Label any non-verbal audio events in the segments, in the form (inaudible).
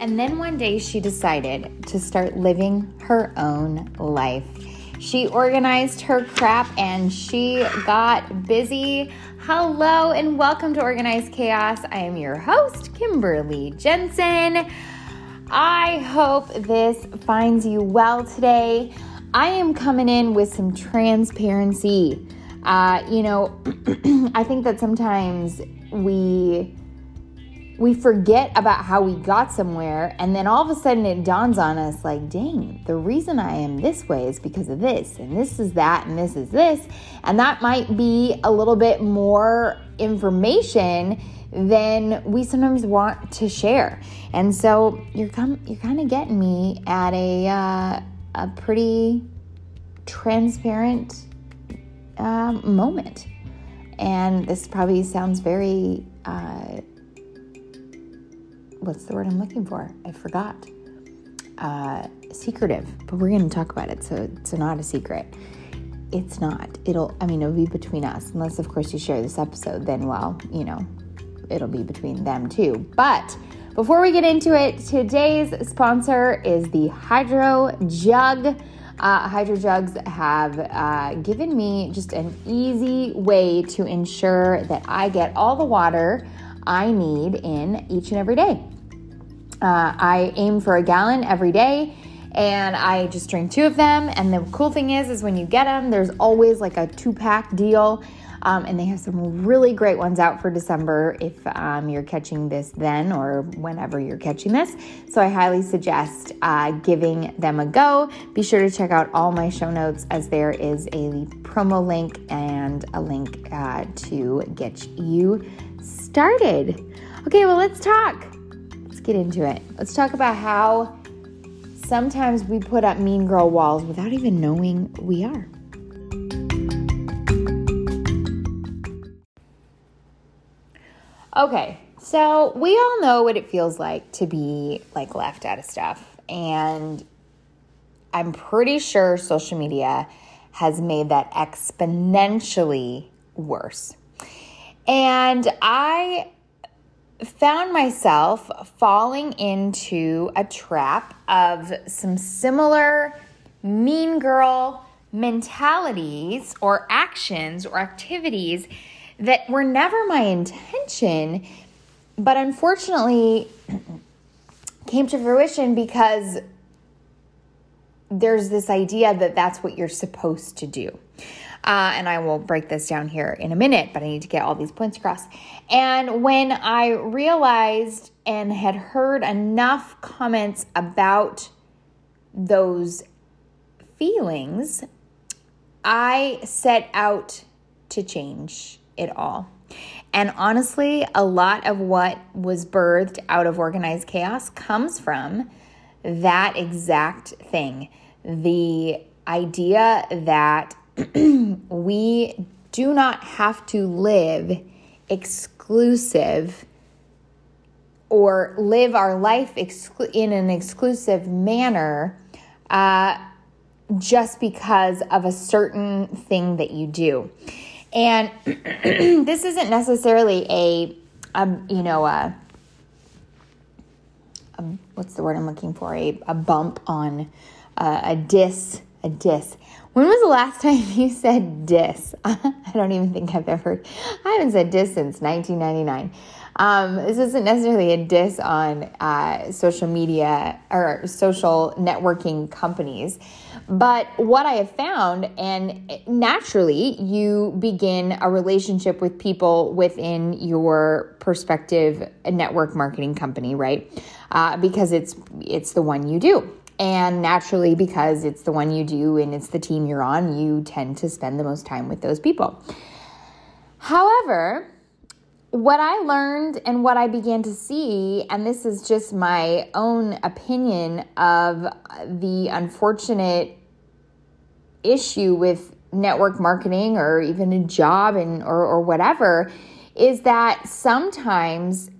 And then one day she decided to start living her own life. She organized her crap and she got busy. Hello and welcome to Organized Chaos. I am your host, Kimberly Jensen. I hope this finds you well today. I am coming in with some transparency. Uh, you know, (clears throat) I think that sometimes we we forget about how we got somewhere and then all of a sudden it dawns on us like dang the reason i am this way is because of this and this is that and this is this. And that might be a little bit more information than we sometimes want to share. And so you're you're kind of getting me at a uh, a pretty transparent uh, moment. And this probably sounds very uh, what's the word I'm looking for? I forgot. Uh, secretive, but we're going to talk about it. So it's not a secret. It's not. It'll, I mean, it'll be between us, unless, of course, you share this episode, then, well, you know, it'll be between them too. But before we get into it, today's sponsor is the Hydro Jug. Uh, Hydro Jugs have uh, given me just an easy way to ensure that I get all the water I need in each and every day. Uh, I aim for a gallon every day and I just drink two of them. And the cool thing is, is when you get them, there's always like a two pack deal. Um, and they have some really great ones out for December if um, you're catching this then or whenever you're catching this. So I highly suggest uh, giving them a go. Be sure to check out all my show notes as there is a promo link and a link uh, to get you started. Okay, well, let's talk. Let's get into it. Let's talk about how sometimes we put up mean girl walls without even knowing we are. Okay, so we all know what it feels like to be like left out of stuff. And I'm pretty sure social media has made that exponentially worse. And I found myself falling into a trap of some similar mean girl mentalities or actions or activities that were never my intention, but unfortunately came to fruition because there's this idea that that's what you're supposed to do. Uh, and I will break this down here in a minute, but I need to get all these points across. And when I realized and had heard enough comments about those feelings, I set out to change it all. And honestly, a lot of what was birthed out of organized chaos comes from that exact thing the idea that (clears throat) we do not have to live exclusive or live our life exclu- in an exclusive manner uh, just because of a certain thing that you do. And (clears throat) this isn't necessarily a, a you know, a, a, what's the word I'm looking for? A, a bump on uh, a diss, a diss. When was the last time (laughs) you said diss? (laughs) I don't even think I've ever, I haven't said diss since 1999. Um, this isn't necessarily a diss on uh, social media or social networking companies. But what I have found, and naturally, you begin a relationship with people within your prospective network marketing company, right? Uh, because it's it's the one you do. And naturally, because it's the one you do and it's the team you're on, you tend to spend the most time with those people. However, what I learned and what I began to see, and this is just my own opinion of the unfortunate issue with network marketing or even a job and or, or whatever, is that sometimes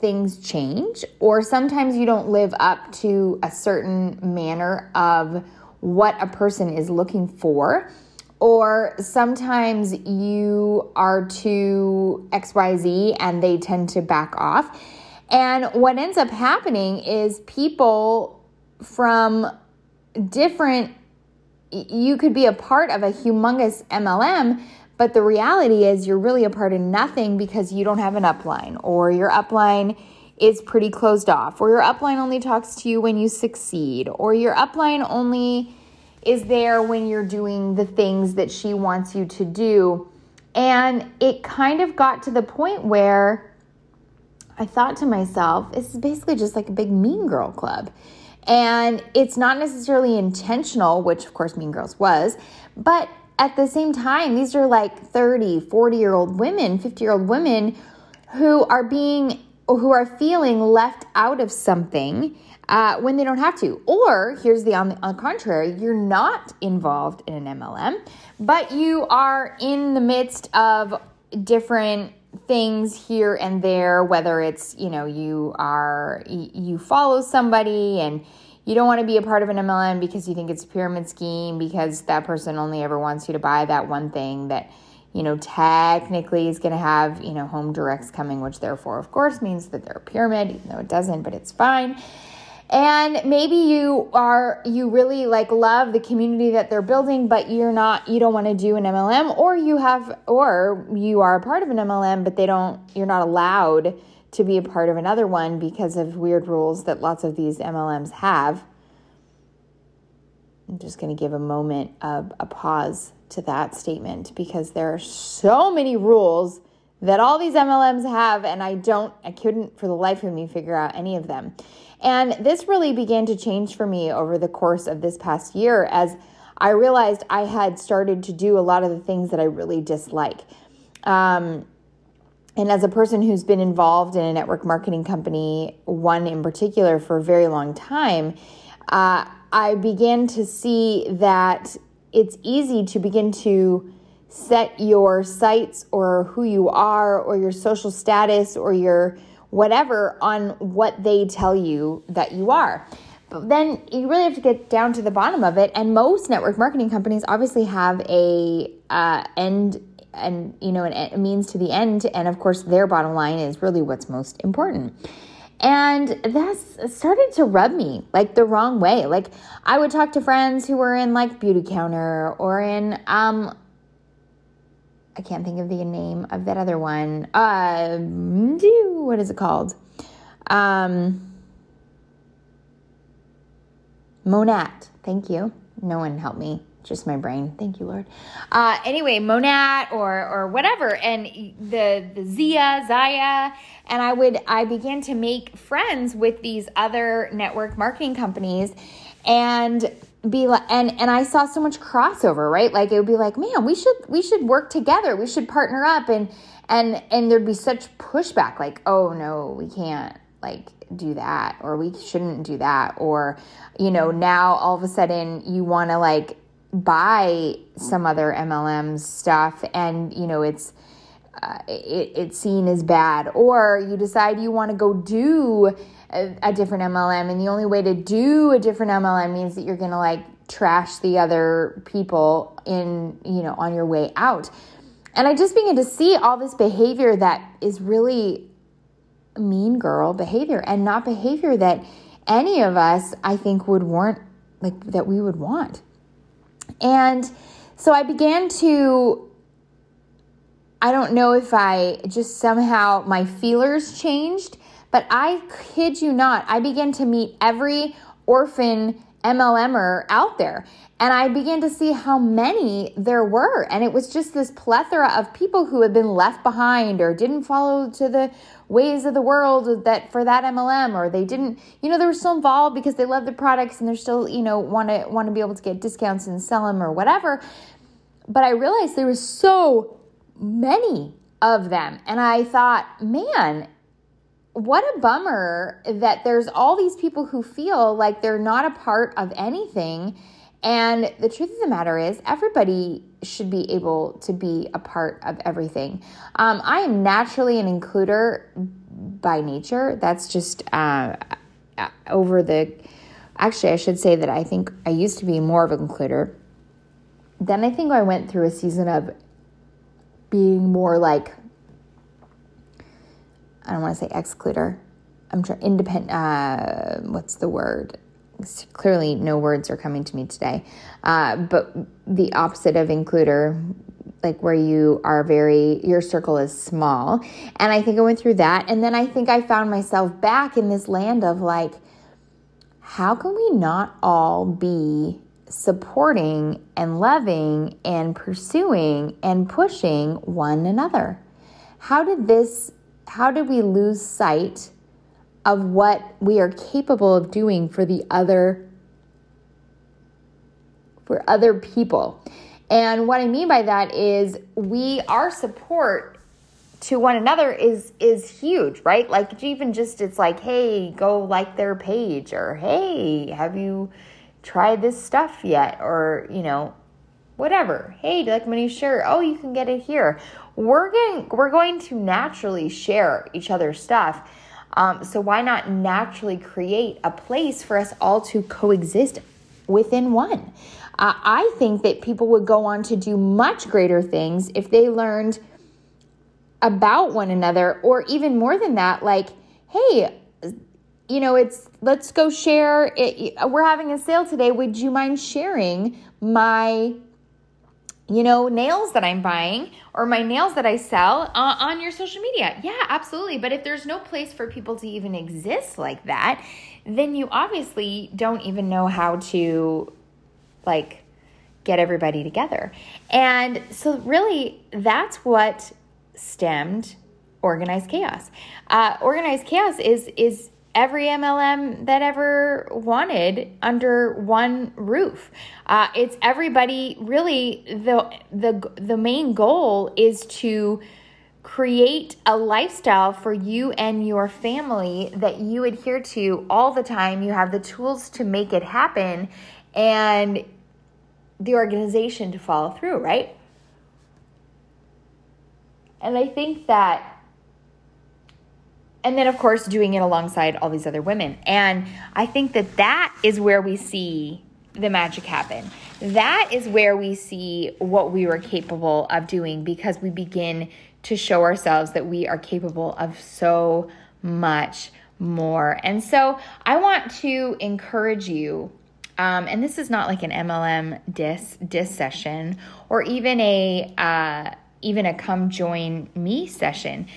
things change, or sometimes you don't live up to a certain manner of what a person is looking for, or sometimes you are too XYZ and they tend to back off. And what ends up happening is people from different, you could be a part of a humongous MLM, but the reality is you're really a part of nothing because you don't have an upline or your upline is pretty closed off, or your upline only talks to you when you succeed, or your upline only is there when you're doing the things that she wants you to do. And it kind of got to the point where I thought to myself, this is basically just like a big mean girl club. And it's not necessarily intentional, which of course Mean Girls was, but at the same time, these are like 30, 40 year old women, 50 year old women who are being who are feeling left out of something uh, when they don't have to. Or here's the on, the on the contrary, you're not involved in an MLM, but you are in the midst of different things here and there whether it's you know you are you follow somebody and you don't want to be a part of an MLM because you think it's a pyramid scheme because that person only ever wants you to buy that one thing that you know, technically is going to have, you know, home directs coming, which therefore, of course, means that they're a pyramid, even though it doesn't, but it's fine. And maybe you are, you really like love the community that they're building, but you're not, you don't want to do an MLM, or you have, or you are a part of an MLM, but they don't, you're not allowed to be a part of another one because of weird rules that lots of these MLMs have. I'm just going to give a moment of a pause to that statement because there are so many rules that all these MLMs have, and I don't, I couldn't for the life of me figure out any of them. And this really began to change for me over the course of this past year as I realized I had started to do a lot of the things that I really dislike. Um, and as a person who's been involved in a network marketing company, one in particular, for a very long time, uh, I began to see that it's easy to begin to set your sights or who you are or your social status or your whatever on what they tell you that you are. But then you really have to get down to the bottom of it. And most network marketing companies obviously have a uh, end and you know a means to the end, and of course their bottom line is really what's most important. And that's started to rub me like the wrong way. Like I would talk to friends who were in like Beautycounter or in um I can't think of the name of that other one. Uh what is it called? Um Monat. Thank you. No one helped me just my brain. Thank you, Lord. Uh, anyway, Monat or or whatever, and the the Zia, Zaya, and I would I began to make friends with these other network marketing companies, and be like and and I saw so much crossover, right? Like it would be like, man, we should we should work together. We should partner up and and and there'd be such pushback like, "Oh no, we can't." Like do that or we shouldn't do that or you know now all of a sudden you want to like buy some other MLM stuff and you know it's uh, it, it's seen as bad. Or you decide you want to go do a, a different MLM and the only way to do a different MLM means that you're going to like trash the other people in you know on your way out. And I just began to see all this behavior that is really mean girl behavior and not behavior that any of us I think would want like that we would want and so I began to, I don't know if I just somehow my feelers changed, but I kid you not, I began to meet every orphan MLMer out there. And I began to see how many there were. And it was just this plethora of people who had been left behind or didn't follow to the ways of the world that for that MLM or they didn't, you know, they were still involved because they love the products and they're still, you know, want to want to be able to get discounts and sell them or whatever. But I realized there was so many of them. And I thought, man, what a bummer that there's all these people who feel like they're not a part of anything. And the truth of the matter is, everybody should be able to be a part of everything. Um, I am naturally an includer by nature. That's just uh, uh, over the. Actually, I should say that I think I used to be more of an includer. Then I think I went through a season of being more like I don't want to say excluder. I'm trying independent. Uh, what's the word? Clearly, no words are coming to me today. Uh, but the opposite of includer, like where you are very, your circle is small. And I think I went through that. And then I think I found myself back in this land of like, how can we not all be supporting and loving and pursuing and pushing one another? How did this, how did we lose sight of what we are capable of doing for the other for other people. And what I mean by that is we our support to one another is is huge, right? Like even just it's like, hey, go like their page or hey, have you tried this stuff yet? Or, you know, whatever. Hey, do you like my new shirt? Oh, you can get it here. We're going we're going to naturally share each other's stuff. Um, so why not naturally create a place for us all to coexist within one? Uh, I think that people would go on to do much greater things if they learned about one another, or even more than that, like, hey, you know, it's let's go share. It, we're having a sale today. Would you mind sharing my, you know, nails that I'm buying or my nails that I sell uh, on your social media? Yeah, absolutely. But if there's no place for people to even exist like that, then you obviously don't even know how to like get everybody together. And so, really, that's what stemmed organized chaos. Uh, organized chaos is is every MLM that ever wanted under one roof. Uh, it's everybody. Really, the the the main goal is to create a lifestyle for you and your family that you adhere to all the time. You have the tools to make it happen, and the organization to follow through, right? And I think that, and then of course, doing it alongside all these other women. And I think that that is where we see the magic happen. That is where we see what we were capable of doing because we begin to show ourselves that we are capable of so much more. And so I want to encourage you um, and this is not like an MLM dis dis session or even a uh, even a come join me session.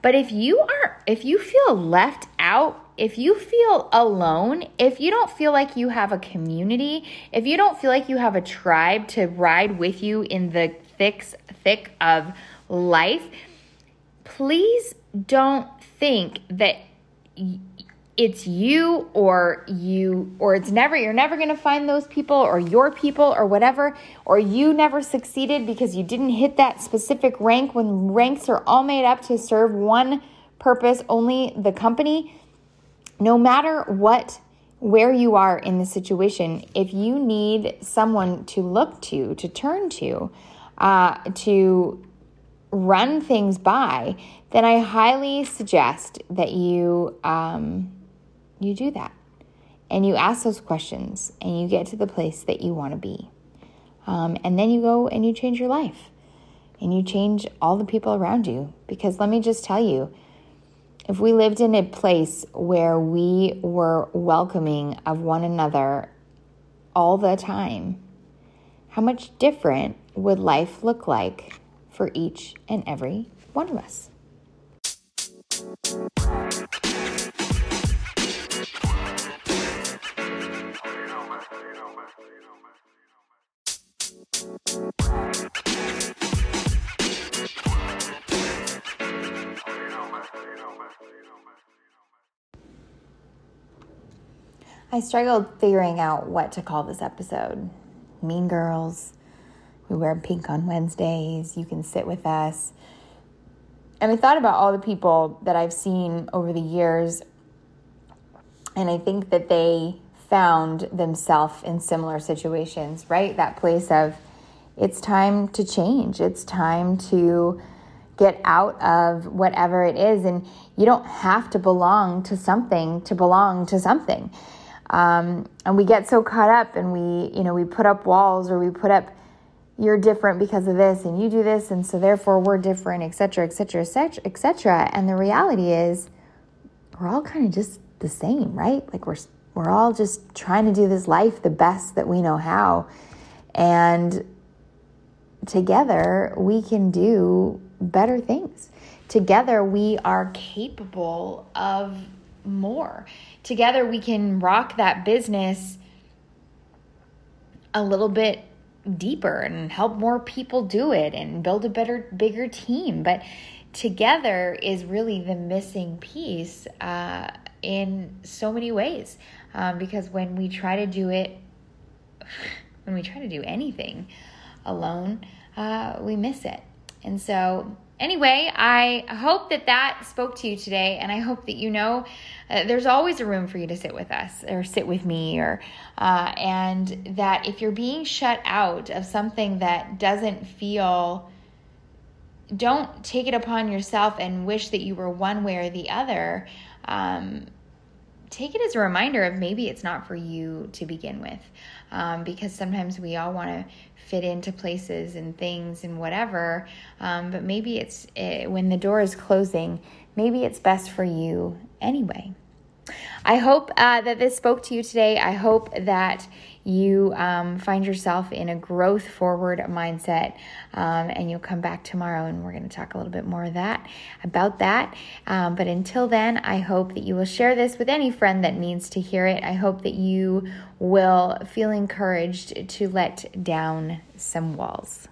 But if you are if you feel left out, if you feel alone, if you don't feel like you have a community, if you don't feel like you have a tribe to ride with you in the thick thick of life, please don't think that it's you or you or it's never you're never going to find those people or your people or whatever or you never succeeded because you didn't hit that specific rank when ranks are all made up to serve one purpose only the company no matter what where you are in the situation if you need someone to look to to turn to uh, to run things by then i highly suggest that you um, you do that. And you ask those questions and you get to the place that you want to be. Um, and then you go and you change your life and you change all the people around you. Because let me just tell you, if we lived in a place where we were welcoming of one another all the time, how much different would life look like for each and every one of us? I struggled figuring out what to call this episode. Mean Girls. We wear pink on Wednesdays. You can sit with us. And I thought about all the people that I've seen over the years, and I think that they found themselves in similar situations, right? That place of it's time to change, it's time to get out of whatever it is. And you don't have to belong to something to belong to something. Um, and we get so caught up and we, you know, we put up walls or we put up, you're different because of this and you do this. And so therefore we're different, etc., etc., etc., etc. And the reality is we're all kind of just the same, right? Like we're we're all just trying to do this life the best that we know how. And together we can do better things. Together we are capable of more. Together we can rock that business a little bit deeper and help more people do it and build a better, bigger team. But together is really the missing piece uh, in so many ways. Um, because when we try to do it, (sighs) when we try to do anything alone, uh, we miss it. And so, anyway, I hope that that spoke to you today, and I hope that you know uh, there's always a room for you to sit with us or sit with me, or uh, and that if you're being shut out of something that doesn't feel don't take it upon yourself and wish that you were one way or the other. Um, take it as a reminder of maybe it's not for you to begin with. Um, because sometimes we all want to fit into places and things and whatever. Um, but maybe it's it, eh, when the door is closing, maybe it's best for you anyway. I hope uh, that this spoke to you today. I hope that you um, find yourself in a growth forward mindset um, and you'll come back tomorrow and we're going to talk a little bit more of that about that. Um, but until then i hope that you will share this with any friend that needs to hear it. I hope that you will feel encouraged to let down some walls